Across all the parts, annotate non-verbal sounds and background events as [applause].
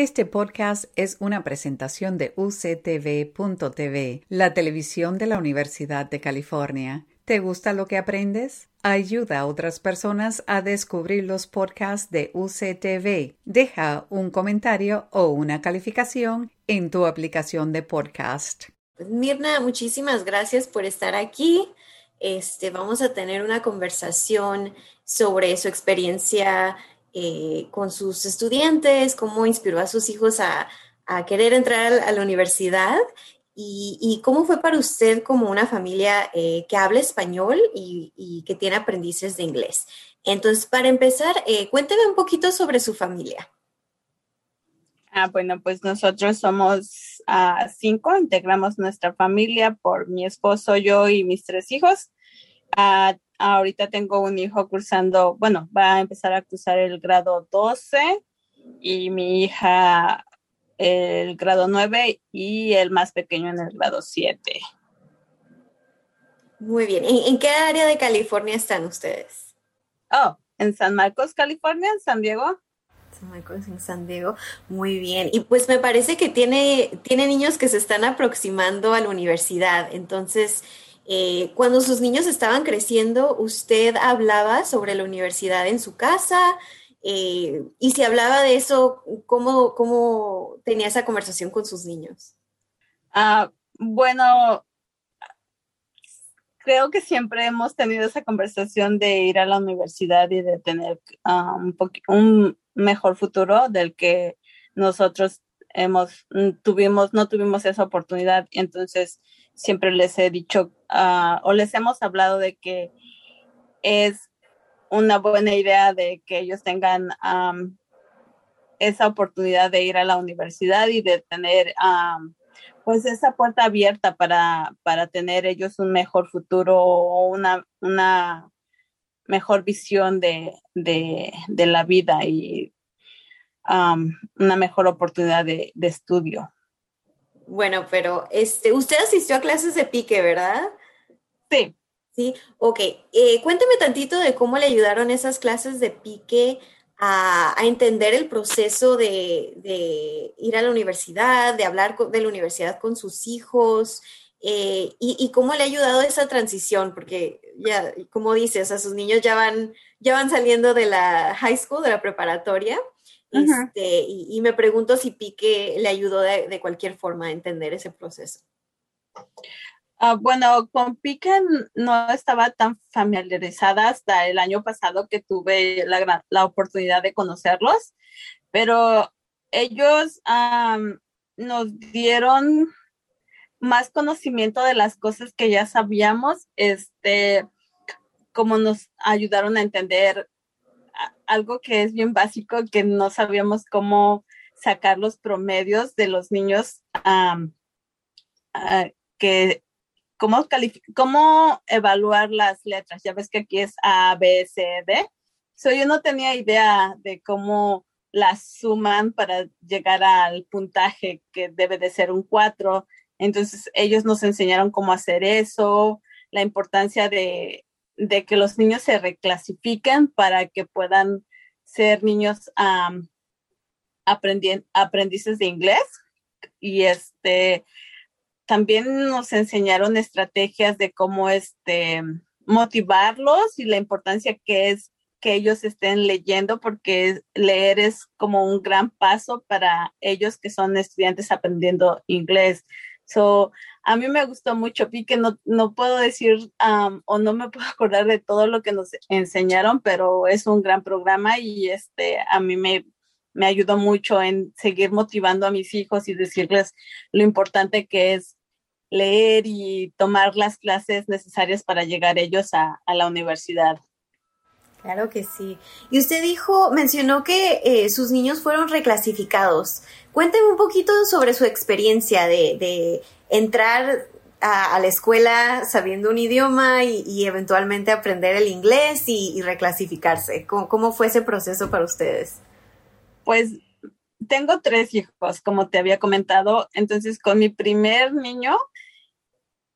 Este podcast es una presentación de uctv.tv, la televisión de la Universidad de California. ¿Te gusta lo que aprendes? Ayuda a otras personas a descubrir los podcasts de UCTV. Deja un comentario o una calificación en tu aplicación de podcast. Pues, Mirna, muchísimas gracias por estar aquí. Este, vamos a tener una conversación sobre su experiencia eh, con sus estudiantes, cómo inspiró a sus hijos a, querer entrar a la universidad y, cómo fue para usted como una familia eh, que habla español y, que tiene aprendices de inglés. Entonces, para empezar, eh, cuénteme un poquito sobre su familia. Ah, bueno, pues nosotros somos ah, cinco, integramos nuestra familia por mi esposo, yo y mis tres hijos. Ah, ahorita tengo un hijo cursando, bueno, va a empezar a cursar el grado 12 y mi hija el grado 9 y el más pequeño en el grado 7. Muy bien. ¿En, qué área de California están ustedes? Oh, en San Marcos, California, en San Diego. San Marcos, en San Diego. Muy bien. Y pues me parece que tiene, tiene niños que se están aproximando a la universidad. Entonces, eh, cuando sus niños estaban creciendo, ¿usted hablaba sobre la universidad en su casa? Eh, y si hablaba de eso, ¿cómo, ¿cómo, tenía esa conversación con sus niños? Ah, bueno, creo que siempre hemos tenido esa conversación de ir a la universidad y de tener ah, un, un mejor futuro del que nosotros hemos tuvimos no tuvimos esa oportunidad entonces siempre les he dicho ah, o les hemos hablado de que es una buena idea de que ellos tengan esa oportunidad de ir a la universidad y de tener pues esa puerta abierta para, para tener ellos un mejor futuro o una, una mejor visión de, de, la vida y una mejor oportunidad de estudio. Bueno, pero este, usted asistió a clases de pique, ¿verdad? Sí. Sí, ok. Eh, cuénteme tantito de cómo le ayudaron esas clases de pique a, entender el proceso de, ir a la universidad, de hablar de la universidad con sus hijos eh, y, cómo le ha ayudado esa transición, porque ya, como dices, a sus niños ya van, ya van saliendo de la high school, de la preparatoria. Este, y, me pregunto si Pique le ayudó de, cualquier forma a entender ese proceso. Ah, bueno, con Pique no estaba tan familiarizada hasta el año pasado que tuve la, la oportunidad de conocerlos, pero ellos nos dieron más conocimiento de las cosas que ya sabíamos, este, como nos ayudaron a entender algo que es bien básico, que no sabíamos cómo sacar los promedios de los niños, que cómo, cómo evaluar las letras. Ya ves que aquí es A, B, C, D. So, yo no tenía idea de cómo las suman para llegar al puntaje que debe de ser un 4. Entonces ellos nos enseñaron cómo hacer eso, la importancia de de que los niños se reclasifiquen para que puedan ser niños aprendices de inglés. Y este también nos enseñaron estrategias de cómo este motivarlos y la importancia que es que ellos estén leyendo porque leer es como un gran paso para ellos que son estudiantes aprendiendo inglés. So, a mí me gustó mucho, vi que no, no puedo decir o no me puedo [laughs] acordar de todo lo que nos enseñaron, pero es un gran programa y este, a mí me, me ayudó mucho en seguir motivando a mis hijos y decirles lo importante que es leer y tomar las clases necesarias para llegar ellos a, a la universidad. Claro que sí. Y usted dijo, mencionó que eh, sus niños fueron reclasificados. Cuénteme un poquito sobre su experiencia de, entrar a, la escuela sabiendo un idioma y, eventualmente aprender el inglés y, reclasificarse. ¿Cómo, fue ese proceso para ustedes? Pues tengo tres hijos, como te había comentado. Entonces, con mi primer niño,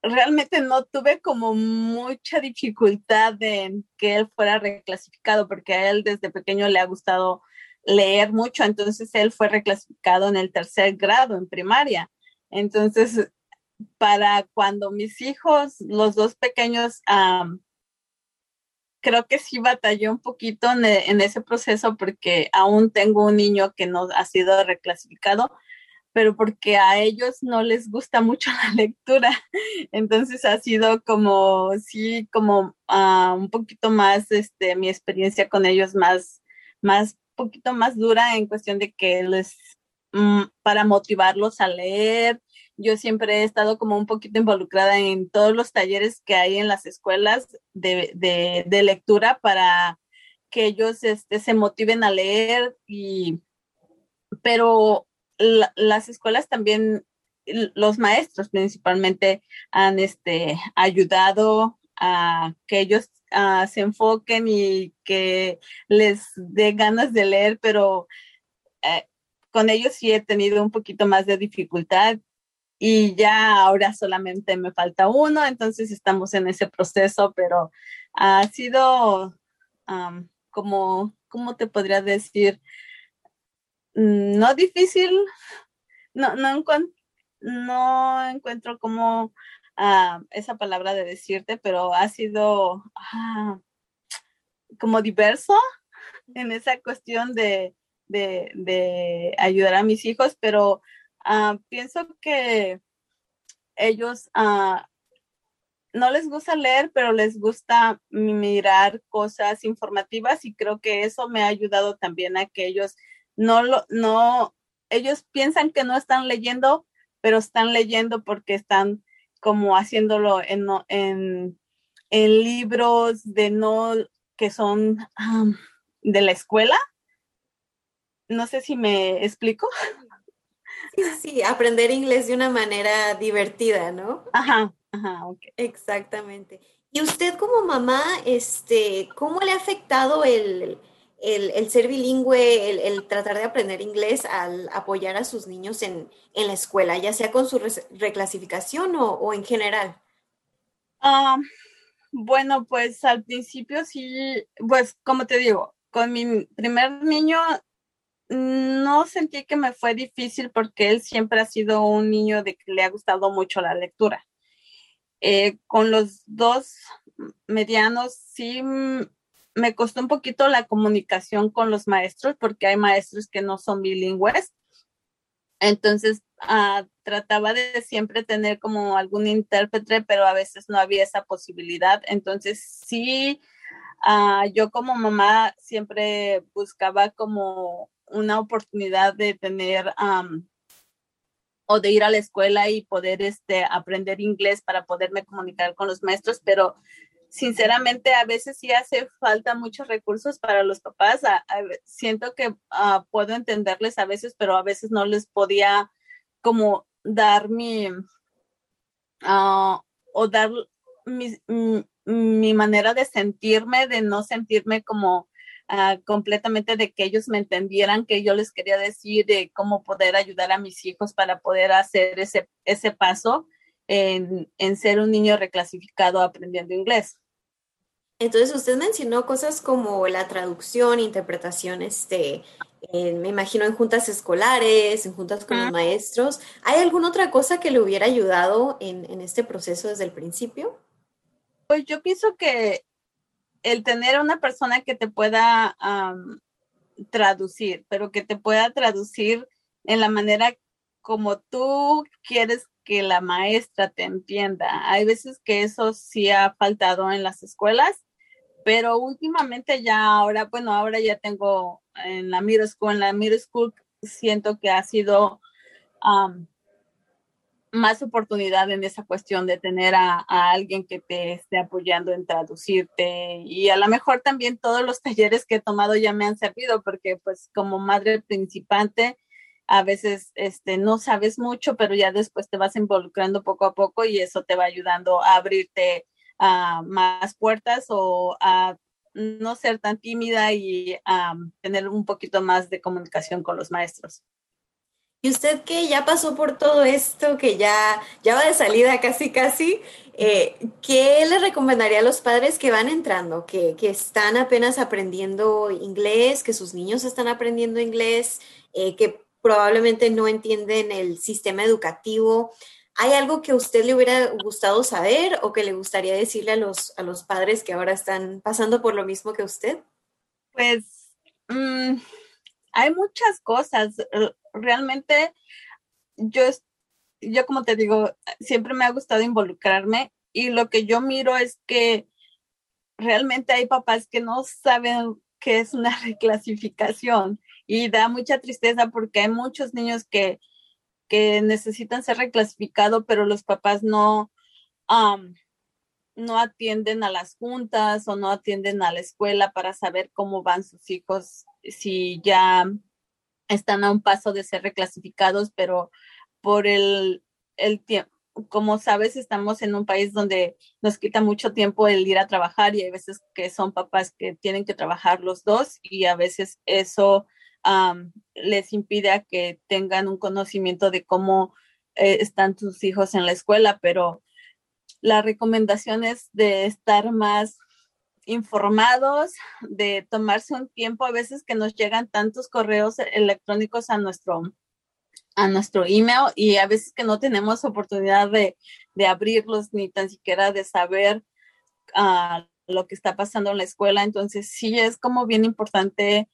realmente no tuve como mucha dificultad en que él fuera reclasificado, porque a él desde pequeño le ha gustado leer mucho, entonces él fue reclasificado en el tercer grado en primaria. Entonces, para cuando mis hijos, los dos pequeños, creo que sí batalló un poquito en, ese proceso porque aún tengo un niño que no ha sido reclasificado, pero porque a ellos no les gusta mucho [laughs] la lectura. Entonces ha sido como, sí, como ah, un poquito más, este, mi experiencia con ellos más, más, poquito más dura en cuestión de que les, mm, para motivarlos a leer. Yo siempre he estado como un poquito involucrada en todos los talleres que hay en las escuelas de, de, de lectura para que ellos este, se motiven a leer y pero las escuelas también, los maestros principalmente han este, ayudado a que ellos ah, se enfoquen y que les dé ganas de leer, pero eh, con ellos sí he tenido un poquito más de dificultad y ya ahora solamente me falta uno, entonces estamos en ese proceso, pero ha sido como, ¿cómo te podría decir? Mm, no difícil, no, no, no encuentro como ah, esa palabra de decirte, pero ha sido ah, como diverso en esa cuestión de, de, ayudar a mis hijos, pero ah, pienso que ellos no les gusta leer, pero les gusta mirar cosas informativas y creo que eso me ha ayudado también a que ellos no lo, no, ellos piensan que no están leyendo, pero están leyendo porque están como haciéndolo en, en, en libros de no, que son de la escuela. No sé si me explico. Sí, sí, aprender inglés de una manera divertida, ¿no? Ajá, ajá, ok. Exactamente. Y usted como mamá, este, ¿cómo le ha afectado el, el, ser bilingüe, el, tratar de aprender inglés al apoyar a sus niños en, la escuela, ya sea con su reclasificación o, en general? Ah, bueno, pues al principio sí, pues como te digo, con mi primer niño no sentí que me fue difícil porque él siempre ha sido un niño de que le ha gustado mucho la lectura. Eh, con los dos medianos sí me costó un poquito la comunicación con los maestros porque hay maestros que no son bilingües. Entonces, ah, trataba de siempre tener como algún intérprete, pero a veces no había esa posibilidad. Entonces, sí, ah, yo como mamá siempre buscaba como una oportunidad de tener o de ir a la escuela y poder este, aprender inglés para poderme comunicar con los maestros, pero sinceramente a veces sí hace falta muchos recursos para los papás. siento que ah, puedo entenderles a veces, pero a veces no les podía como dar mi ah, o dar mi, mi, manera de sentirme, de no sentirme como ah, completamente de que ellos me entendieran que yo les quería decir de cómo poder ayudar a mis hijos para poder hacer ese, ese paso en, en ser un niño reclasificado aprendiendo inglés. Entonces usted mencionó cosas como la traducción, interpretación, este, me imagino en juntas escolares, en juntas con los maestros. ¿Hay alguna otra cosa que le hubiera ayudado en, este proceso desde el principio? Pues yo pienso que el tener una persona que te pueda traducir, pero que te pueda traducir en la manera como tú quieres que la maestra te entienda. Hay veces que eso sí ha faltado en las escuelas pero últimamente ya ahora, bueno, ahora ya tengo en la middle school, en la middle school siento que ha sido más oportunidad en esa cuestión de tener a, alguien que te esté apoyando en traducirte y a lo mejor también todos los talleres que he tomado ya me han servido porque pues como madre principante a veces este no sabes mucho pero ya después te vas involucrando poco a poco y eso te va ayudando a abrirte más puertas o a no ser tan tímida y a tener un poquito más de comunicación con los maestros. Y usted que ya pasó por todo esto, que ya, ya va de salida casi casi, eh, ¿qué le recomendaría a los padres que van entrando, que, que, están apenas aprendiendo inglés, que sus niños están aprendiendo inglés, eh, que probablemente no entienden el sistema educativo? ¿Hay algo que a usted le hubiera gustado saber o que le gustaría decirle a los, a los padres que ahora están pasando por lo mismo que usted? Pues mmm hay muchas cosas. Realmente yo, yo como te digo, siempre me ha gustado involucrarme y lo que yo miro es que realmente hay papás que no saben qué es una [laughs] reclasificación y da mucha tristeza porque hay muchos niños que, que necesitan ser reclasificados, pero los papás no, no atienden a las juntas o no atienden a la escuela para saber cómo van sus hijos, si ya están a un paso de ser reclasificados, pero por el, el tiempo, como sabes, estamos en un país donde nos quita mucho tiempo el ir a trabajar y hay veces que son papás que tienen que trabajar los dos y a veces eso les impide a que tengan un conocimiento de cómo eh, están sus hijos en la escuela, pero la recomendación es de estar más informados, de tomarse un tiempo, a veces que nos llegan tantos correos electrónicos a nuestro, a nuestro email y a veces que no tenemos oportunidad de, abrirlos ni tan siquiera de saber uh, lo que está pasando en la escuela. Entonces sí es como bien importante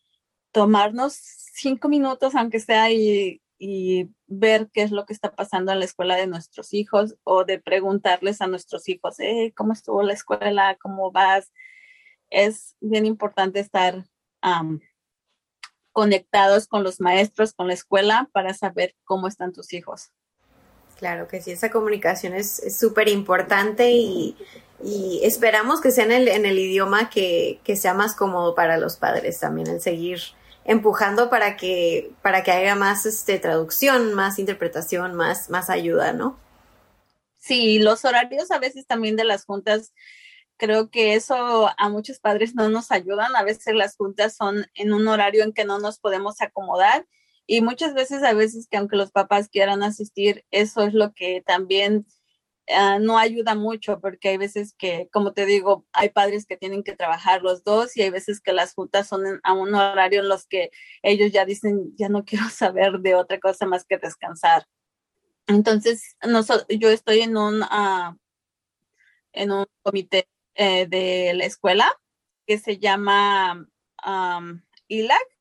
tomarnos cinco minutos, aunque sea, y y ver qué es lo que está pasando en la escuela de nuestros hijos o de preguntarles a nuestros hijos, ¿cómo estuvo la escuela? ¿Cómo vas? Es bien importante estar conectados con los maestros, con la escuela, para saber cómo están tus hijos. Claro que sí, esa comunicación es súper importante y, esperamos que sea en el, en el idioma que, que sea más cómodo para los padres también, el seguir empujando para que, para que haya más este, traducción, más interpretación, más, más ayuda, ¿no? Sí, los horarios a veces también de las juntas, creo que eso a muchos padres no nos ayudan. A veces las juntas son en un horario en que no nos podemos acomodar y muchas veces, a veces que aunque los papás quieran asistir, eso es lo que también Ah, no ayuda mucho porque hay veces que, como te digo, hay padres que tienen que trabajar los dos y hay veces que las juntas son a un horario en los que ellos ya dicen, ya no [laughs] quiero saber de otra cosa más que descansar. Entonces, yo estoy en un, uh, en un comité eh, de la escuela que se llama um, ILAC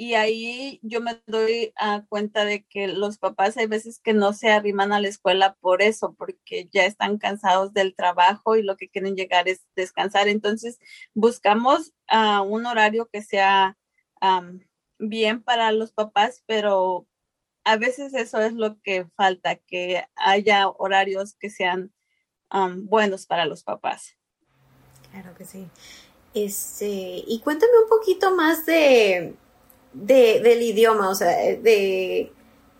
y ahí yo me doy a cuenta de que los papás hay veces que no se arriman a la escuela por eso, porque ya están cansados del trabajo y lo que quieren llegar es descansar. Entonces buscamos uh, un horario que sea bien para los papás, pero a veces eso es lo que falta, que haya horarios que sean buenos para los papás. Claro que sí. Este, y cuéntame un poquito más de, de, del idioma, o sea, de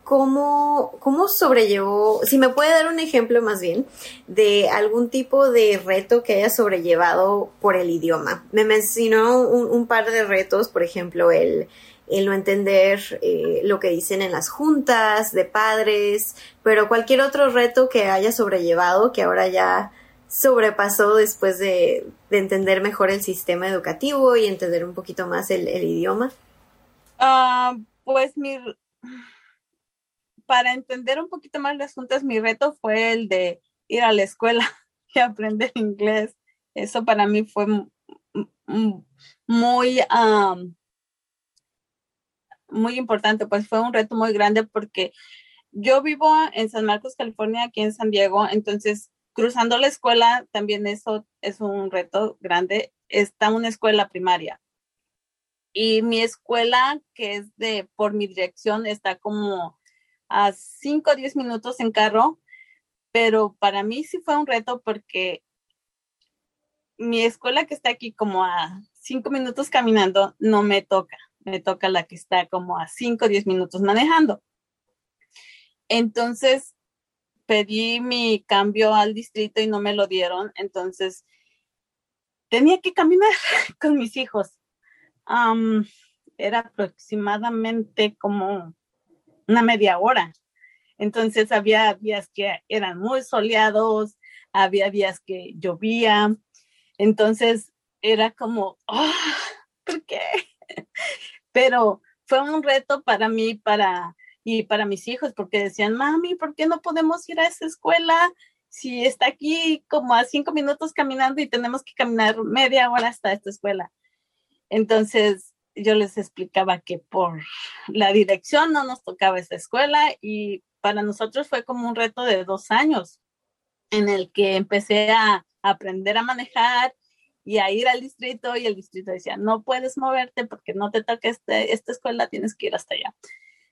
cómo, cómo sobrellevó, si me puede dar un ejemplo más bien, de algún tipo de reto que haya sobrellevado por el idioma. Me mencionó un, par de retos, por ejemplo, el, no entender eh, lo que dicen en las juntas de padres, pero cualquier otro reto que haya sobrellevado, que ahora ya sobrepasó después de, de entender mejor el sistema educativo y entender un poquito más el idioma. Ah, pues mi, para entender un poquito más las juntas, mi reto fue el de ir a la escuela [laughs] y aprender inglés. Eso para mí fue muy, muy importante, pues fue un reto muy grande porque yo vivo en San Marcos, California, aquí en San Diego, entonces cruzando la escuela también eso es un reto grande. Está una escuela primaria y mi escuela, que es de por mi dirección, está como a 5 o 10 minutos en carro, pero para mí sí fue un reto porque mi escuela que está aquí como a 5 minutos caminando no me toca, me toca la que está como a 5 o 10 minutos manejando. Entonces pedí mi cambio al distrito y no me lo dieron, entonces tenía que caminar [laughs] con mis hijos era aproximadamente como una media hora. Entonces había días que eran muy soleados, había días que llovía. Entonces era como, oh, ¿por qué? [laughs] Pero fue un reto para mí para, y para mis hijos, porque decían, mami, ¿por qué no podemos ir a esa escuela? Si está aquí como a cinco minutos caminando y tenemos que caminar media hora hasta esta escuela. Entonces yo les explicaba que por la dirección no nos tocaba esa escuela y para nosotros fue como un reto de dos años en el que empecé a aprender a manejar y a ir al distrito y el distrito decía, no puedes moverte porque no te toca este, esta escuela, tienes que ir hasta allá.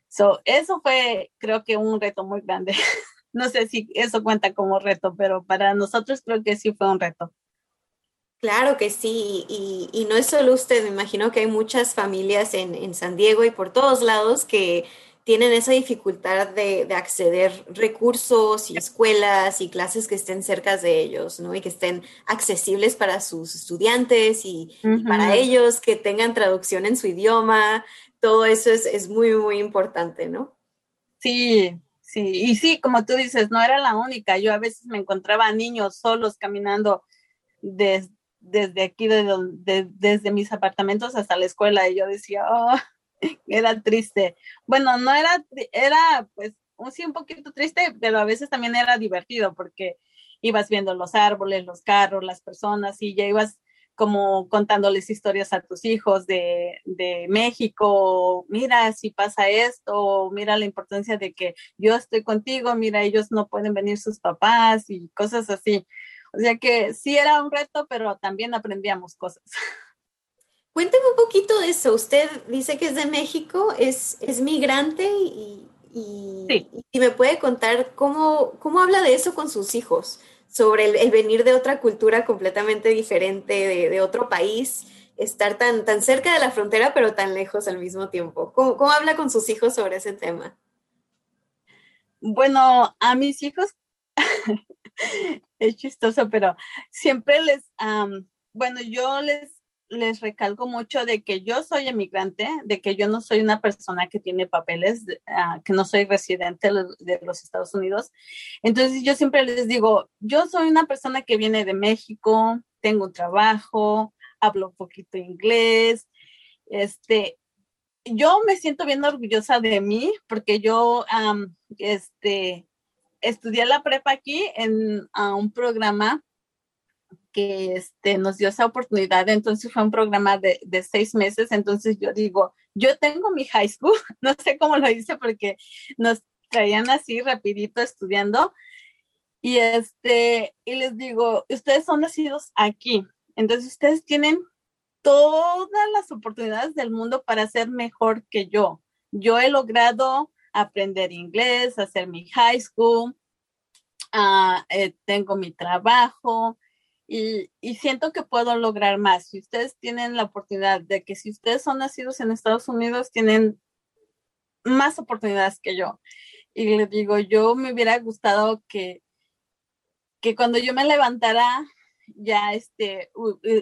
So, eso fue, creo que un reto muy grande. [laughs] no sé si eso cuenta como reto, pero para nosotros creo que sí fue un reto. Claro que sí, y, y no es solo usted, me imagino que hay muchas familias en, en San Diego y por todos lados que tienen esa dificultad de, acceder recursos y escuelas y clases que estén cerca de ellos, ¿no? Y que estén accesibles para sus estudiantes y, para ellos, que tengan traducción en su idioma. Todo eso es, muy, muy importante, ¿no? Sí, sí. Y sí, como tú dices, no era la única. Yo a veces me encontraba niños solos caminando desde aquí, desde mis apartamentos hasta la escuela y yo decía, oh, [laughs] era triste. Bueno, no era, era pues un, sí un poquito triste, pero a veces también era divertido porque ibas viendo los árboles, los carros, las personas y ya ibas como contándoles historias a tus hijos de, de México, mira si pasa esto, mira la importancia de que yo estoy contigo, mira ellos no pueden venir sus papás y cosas así. O sea que sí era un reto, pero también aprendíamos cosas. [laughs] Cuénteme un poquito de eso. Usted dice que es de México, es, es migrante y, y, me puede contar cómo, cómo habla de eso con sus hijos, sobre el, venir de otra cultura completamente diferente, de, otro país, estar tan, tan cerca de la frontera pero tan lejos al mismo tiempo. ¿Cómo, cómo habla con sus hijos sobre ese tema? Bueno, a mis hijos [laughs] [laughs] es chistoso, pero siempre les, bueno, yo les les recalco mucho de que yo soy emigrante, de que yo no soy una persona que tiene papeles, ah, que no soy residente de los Estados Unidos. Entonces yo siempre les digo, yo soy una persona que viene de México, tengo un trabajo, hablo un poquito inglés, este, yo me siento bien orgullosa de mí porque yo, este, estudié la prepa aquí en un programa que este, nos dio esa oportunidad. Entonces fue un programa de, de, seis meses. Entonces yo digo, yo tengo mi high school, [laughs] no sé cómo lo hice porque nos traían así rapidito estudiando. Y este, y les digo, ustedes son nacidos aquí. Entonces ustedes tienen todas las oportunidades del mundo para ser mejor que yo. Yo he logrado aprender inglés, hacer mi high school, uh, tengo mi trabajo, y, siento que puedo lograr más. Si ustedes tienen la oportunidad de que si ustedes son nacidos en Estados Unidos, tienen más oportunidades que yo. Y les digo, yo me hubiera gustado que, que cuando yo me levantara, ya este,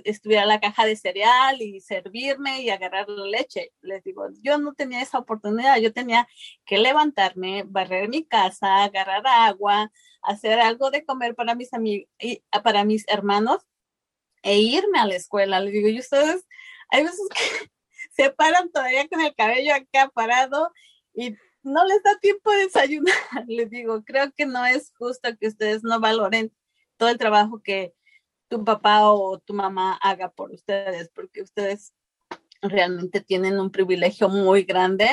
estuviera la caja de cereal y servirme y agarrar la leche. Les digo, yo no tenía esa oportunidad, yo tenía que levantarme, barrer mi casa, agarrar agua, hacer algo de comer para mis y para mis hermanos e irme a la escuela. Les digo, y ustedes, hay veces que [laughs] se paran todavía con el cabello acá parado y no les da tiempo de desayunar. [laughs] Les digo, creo que no es justo que ustedes no valoren todo el trabajo que tu papá o tu mamá haga por ustedes, porque ustedes realmente tienen un privilegio muy grande.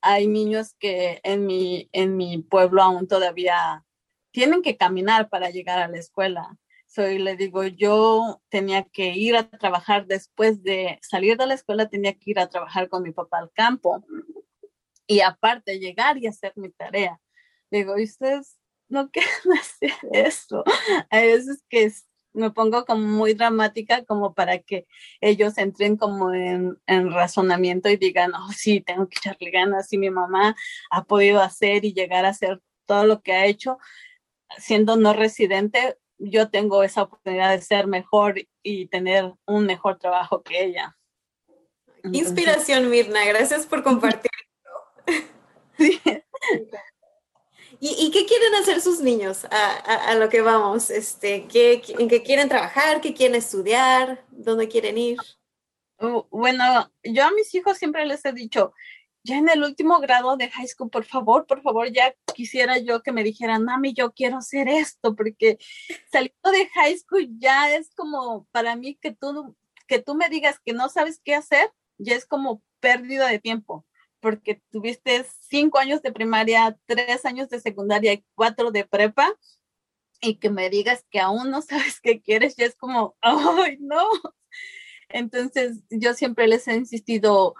Hay niños que en mi, en mi pueblo aún todavía tienen que caminar para llegar a la escuela. Soy, le digo, yo tenía que ir a trabajar después de salir de la escuela, tenía que ir a trabajar con mi papá al campo y aparte llegar y hacer mi tarea. Digo, ustedes no [laughs] quieren hacer eso? Hay veces que me pongo como muy dramática como para que ellos entren como en, en, razonamiento y digan, oh, sí, tengo que echarle ganas y mi mamá ha podido hacer y llegar a hacer todo lo que ha hecho siendo no residente, yo tengo esa oportunidad de ser mejor y tener un mejor trabajo que ella. Inspiración, Mirna. Gracias por compartir. [laughs] ¿Y, qué quieren hacer sus niños a, lo que vamos? Este, ¿qué, ¿En qué quieren trabajar? ¿Qué quieren estudiar? ¿Dónde quieren ir? Uh, bueno, yo a mis hijos siempre les he dicho, ya en el último grado de high school, por favor, por favor, ya quisiera yo que me dijeran, mami, yo quiero hacer esto, porque saliendo de high school ya es como para mí que tú, que tú me digas que no sabes qué hacer, ya es como pérdida de tiempo porque tuviste cinco años de primaria, tres años de secundaria y cuatro de prepa, y que me digas que aún no [laughs] sabes qué quieres, ya es como, [laughs] ¡ay, no! Entonces, yo siempre les he insistido,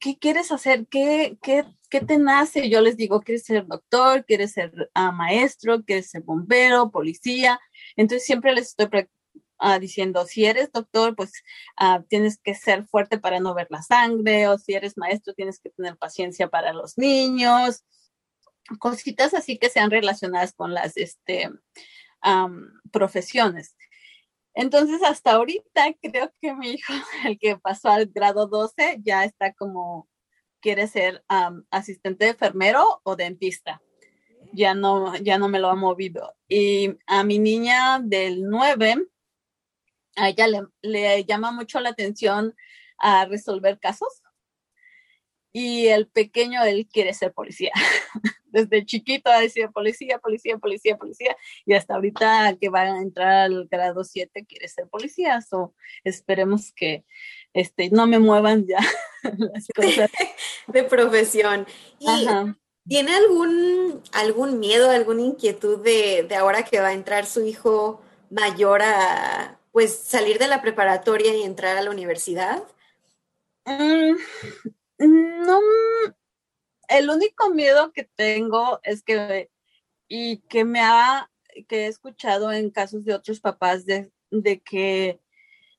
¿qué quieres hacer? ¿Qué, qué, qué te nace? Yo les digo, ¿quieres ser doctor? ¿Quieres ser ah, maestro? ¿Quieres ser bombero? ¿Policía? Entonces, siempre les estoy Ah, diciendo, si eres doctor, pues ah, tienes que ser fuerte para no ver la sangre, o si eres maestro, tienes que tener paciencia para los niños, cositas así que sean relacionadas con las este, profesiones. Entonces, hasta ahorita creo que mi hijo, [laughs] el que pasó al grado 12, ya está como, quiere ser asistente de enfermero o dentista. Ya no, ya no me lo ha movido. Y a mi niña del 9, a ella le, llama mucho la atención a resolver casos y el pequeño, él quiere ser policía. [laughs] Desde chiquito ha sido policía, policía, policía, policía, y hasta ahorita que va a entrar al grado 7 quiere ser policía. So, esperemos que este, no me muevan ya [laughs] las cosas. de profesión. ¿Y ¿Tiene algún, algún miedo, alguna inquietud de, de ahora que va a entrar su hijo mayor a, pues salir de la preparatoria y entrar a la universidad? Mm, no, el único miedo que tengo es que, y que me ha, que he escuchado en casos de otros papás de, que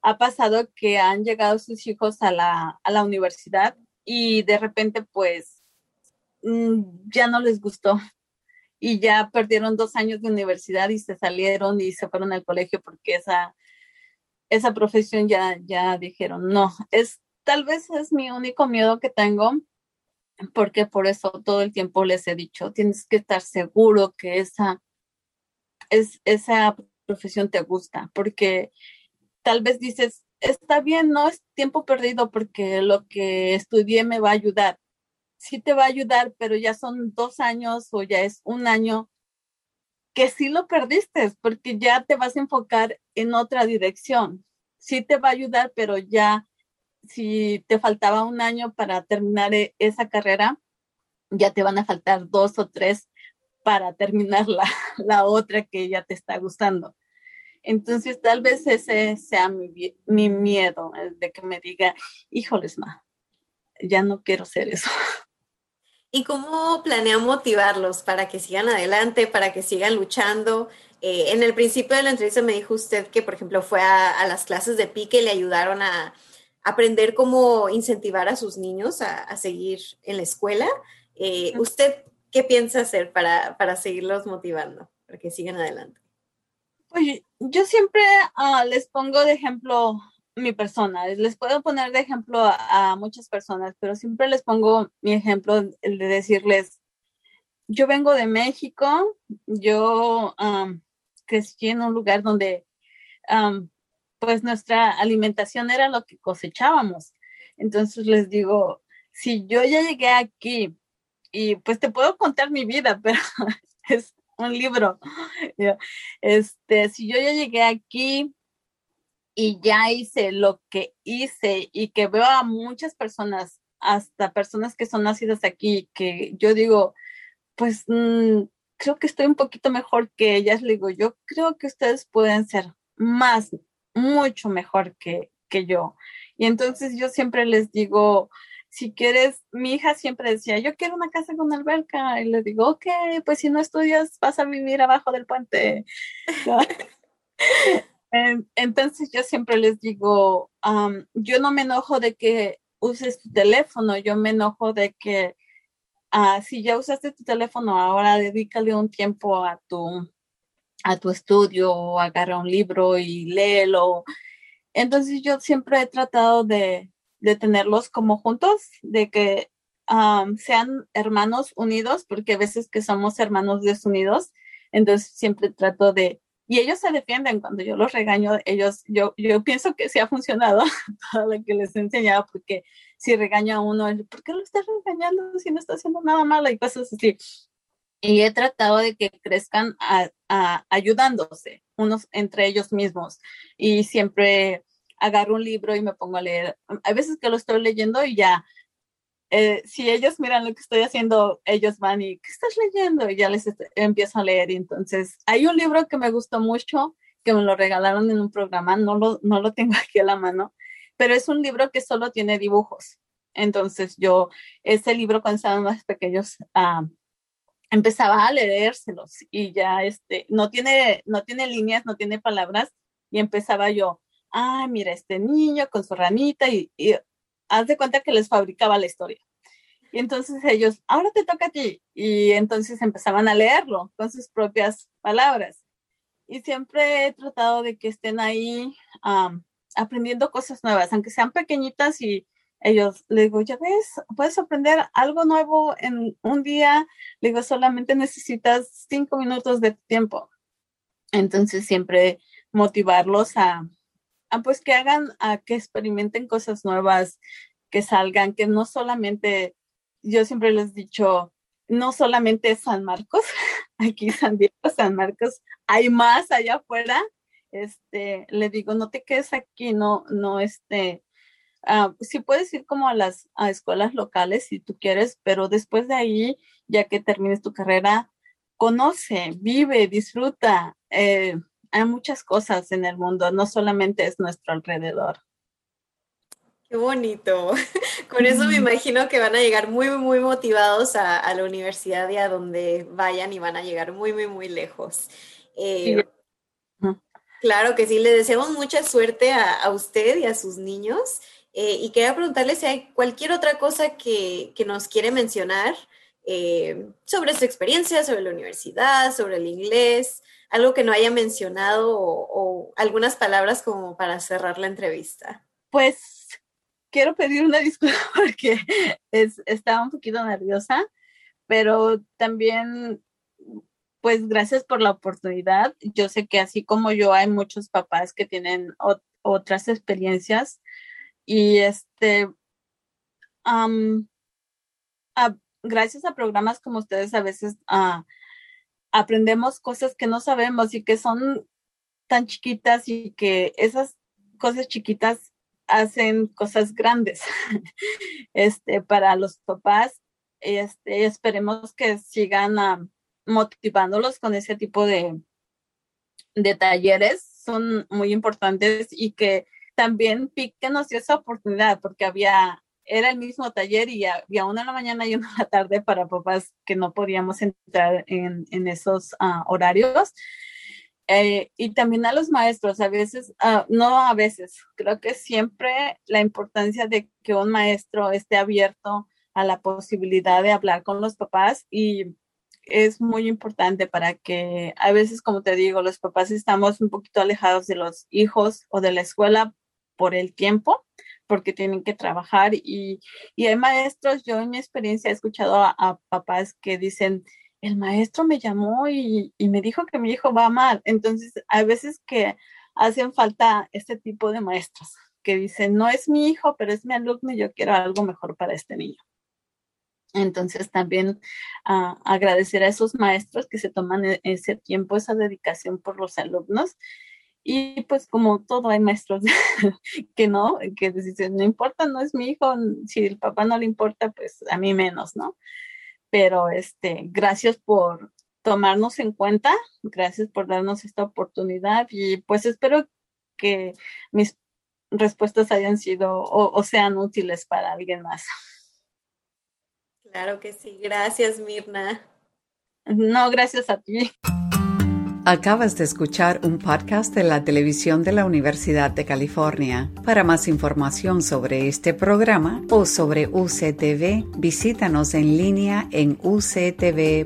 ha pasado que han llegado sus hijos a la, a la universidad y de repente pues mm, ya no les gustó y ya perdieron dos años de universidad y se salieron y se fueron al colegio porque esa esa profesión ya, ya dijeron, no, es tal vez es mi único miedo que tengo, porque por eso todo el tiempo les he dicho, tienes que estar seguro que esa, es, esa profesión te gusta, porque tal vez dices, está bien, no es tiempo perdido porque lo que estudié me va a ayudar. Sí te va a ayudar, pero ya son dos años o ya es un año que sí lo perdiste porque ya te vas a enfocar en otra dirección. Sí te va a ayudar, pero ya si te faltaba un año para terminar e, esa carrera, ya te van a faltar dos o tres para terminar la, [laughs] la otra que ya te está gustando. Entonces, tal vez ese sea mi, mi miedo, de que me diga, híjoles, ma, ya no quiero ser eso. [laughs] ¿Y cómo planea motivarlos para que sigan adelante, para que sigan luchando? Eh, en el principio de la entrevista me dijo usted que, por ejemplo, fue a, las clases de pique y le ayudaron a aprender cómo incentivar a sus niños a, seguir en la escuela. Eh, ¿Usted qué piensa hacer para, para, seguirlos motivando, para que sigan adelante? Oye, yo siempre ah, les pongo de ejemplo mi persona. Les puedo poner de ejemplo a, muchas personas, pero siempre les pongo mi ejemplo, de decirles, yo vengo de México, yo crecí en un lugar donde pues nuestra alimentación era lo que cosechábamos. Entonces les digo, si yo ya llegué aquí y pues te puedo contar mi vida, [laughs] pero es un libro. Este, si yo ya llegué aquí y ya hice lo que hice y que veo a muchas personas, hasta personas que son nacidas aquí, que yo digo, pues mm, creo que estoy un poquito mejor que ellas, le digo, yo creo que ustedes pueden ser más, mucho mejor que, que yo. Y entonces yo siempre les digo, si quieres, mi hija siempre decía, yo quiero una casa con alberca. Y le digo, ok, pues si no estudias, vas a vivir abajo del puente. [laughs] [laughs] Entonces yo siempre les digo, yo no me enojo de que uses tu teléfono, yo me enojo de que ah, si ya usaste tu teléfono, ahora dedícale un tiempo a tu, a tu estudio, agarra un libro y léelo. Entonces yo siempre he tratado de, de tenerlos como juntos, de que sean hermanos unidos, porque a veces que somos hermanos desunidos, entonces siempre trato de, y ellos se defienden cuando yo los regaño, ellos, yo, yo pienso que sí ha funcionado [laughs] todo lo que les he enseñado, porque si regaño a uno, ¿por qué lo estás regañando si no está haciendo nada malo? Y cosas así. Y he tratado de que crezcan ayudándose unos entre ellos mismos. Y siempre agarro un libro y me pongo a leer. Hay veces que lo estoy leyendo y ya, eh, si ellos miran lo que estoy haciendo, ellos van y, ¿qué estás leyendo? Y ya les empiezo a leer. Entonces, hay un libro que me gustó mucho, que me lo regalaron en un programa, no lo, no lo tengo [laughs] aquí a la mano, pero es un libro que solo tiene dibujos. Entonces yo, ese libro cuando estaban más pequeños, ah, empezaba a leérselos y ya este, no tiene, no tiene líneas, no tiene palabras y empezaba yo, ah, mira este niño con su ranita y, y haz de cuenta que les fabricaba la historia. Y entonces ellos, ahora te toca a ti. Y entonces empezaban a leerlo con sus propias palabras. Y siempre he tratado de que estén ahí aprendiendo cosas nuevas, aunque sean pequeñitas y ellos, le digo, ya ves, puedes aprender algo nuevo en un día, le digo, solamente necesitas cinco minutos de tiempo. Entonces siempre motivarlos a, a pues que hagan, a que experimenten cosas nuevas, que salgan, que no solamente, yo siempre les he dicho, no solamente San Marcos, [laughs] aquí San Diego, San Marcos, hay más allá afuera. Este, le digo, no te quedes aquí, no, no, este, uh, sí puedes ir como a las a escuelas locales si tú quieres, pero después de ahí, ya que termines tu carrera, conoce, vive, disfruta. Eh, hay muchas cosas en el mundo, no solamente es nuestro alrededor. Qué bonito. [laughs] Con eso me imagino que van a llegar muy, muy motivados a, la universidad y a donde vayan y van a llegar muy, muy, muy lejos. Eh, claro que sí, le deseamos mucha suerte a, usted y a sus niños. Eh, y quería preguntarle si hay cualquier otra cosa que, nos quiere mencionar eh, sobre su experiencia, sobre la universidad, sobre el inglés, algo que no haya mencionado o, algunas palabras como para cerrar la entrevista. Pues quiero pedir una [laughs] disculpa porque estaba un poquito nerviosa, pero también pues gracias por la oportunidad. Yo sé que así como yo hay muchos papás que tienen otras experiencias y este, gracias a programas como ustedes a veces ah, aprendemos cosas que no sabemos y que son tan chiquitas y que esas cosas chiquitas hacen cosas grandes [laughs] este, para los papás. Este, esperemos que sigan motivándolos con ese tipo de, de talleres. Son muy importantes y que también Pique nos dio esa oportunidad porque había, era el mismo taller y había una en la mañana y una [laughs] en la tarde para papás que no podíamos entrar en, esos ah, horarios. Eh, y también a los maestros, a veces, ah, no a veces, creo que siempre la importancia de que un maestro esté abierto a la posibilidad de hablar con los papás y es muy importante para que a veces, como te digo, los papás estamos un poquito alejados de los hijos o de la escuela por el tiempo, porque tienen que trabajar y, hay maestros, yo en mi experiencia he escuchado a, papás que dicen, el maestro me llamó y, me dijo que mi hijo va mal. Entonces, a veces que hacen falta este tipo de maestros que dicen, no es mi hijo, pero es mi alumno y yo quiero algo mejor para este niño. Entonces también ah, agradecer a esos maestros que se toman e, ese tiempo, esa dedicación por los alumnos y pues como todo hay maestros [laughs] que no, que dicen, no importa, no es mi hijo, si el papá no le importa, pues a mí menos, ¿no? Pero este, gracias por tomarnos en cuenta, gracias por darnos esta oportunidad y pues espero que mis respuestas hayan sido o sean útiles para alguien más. Claro que sí, gracias Mirna. No, gracias a ti. Acabas de escuchar un podcast de la televisión de la Universidad de California. Para más información sobre este programa o sobre UCTV, visítanos en línea en uctv.tv.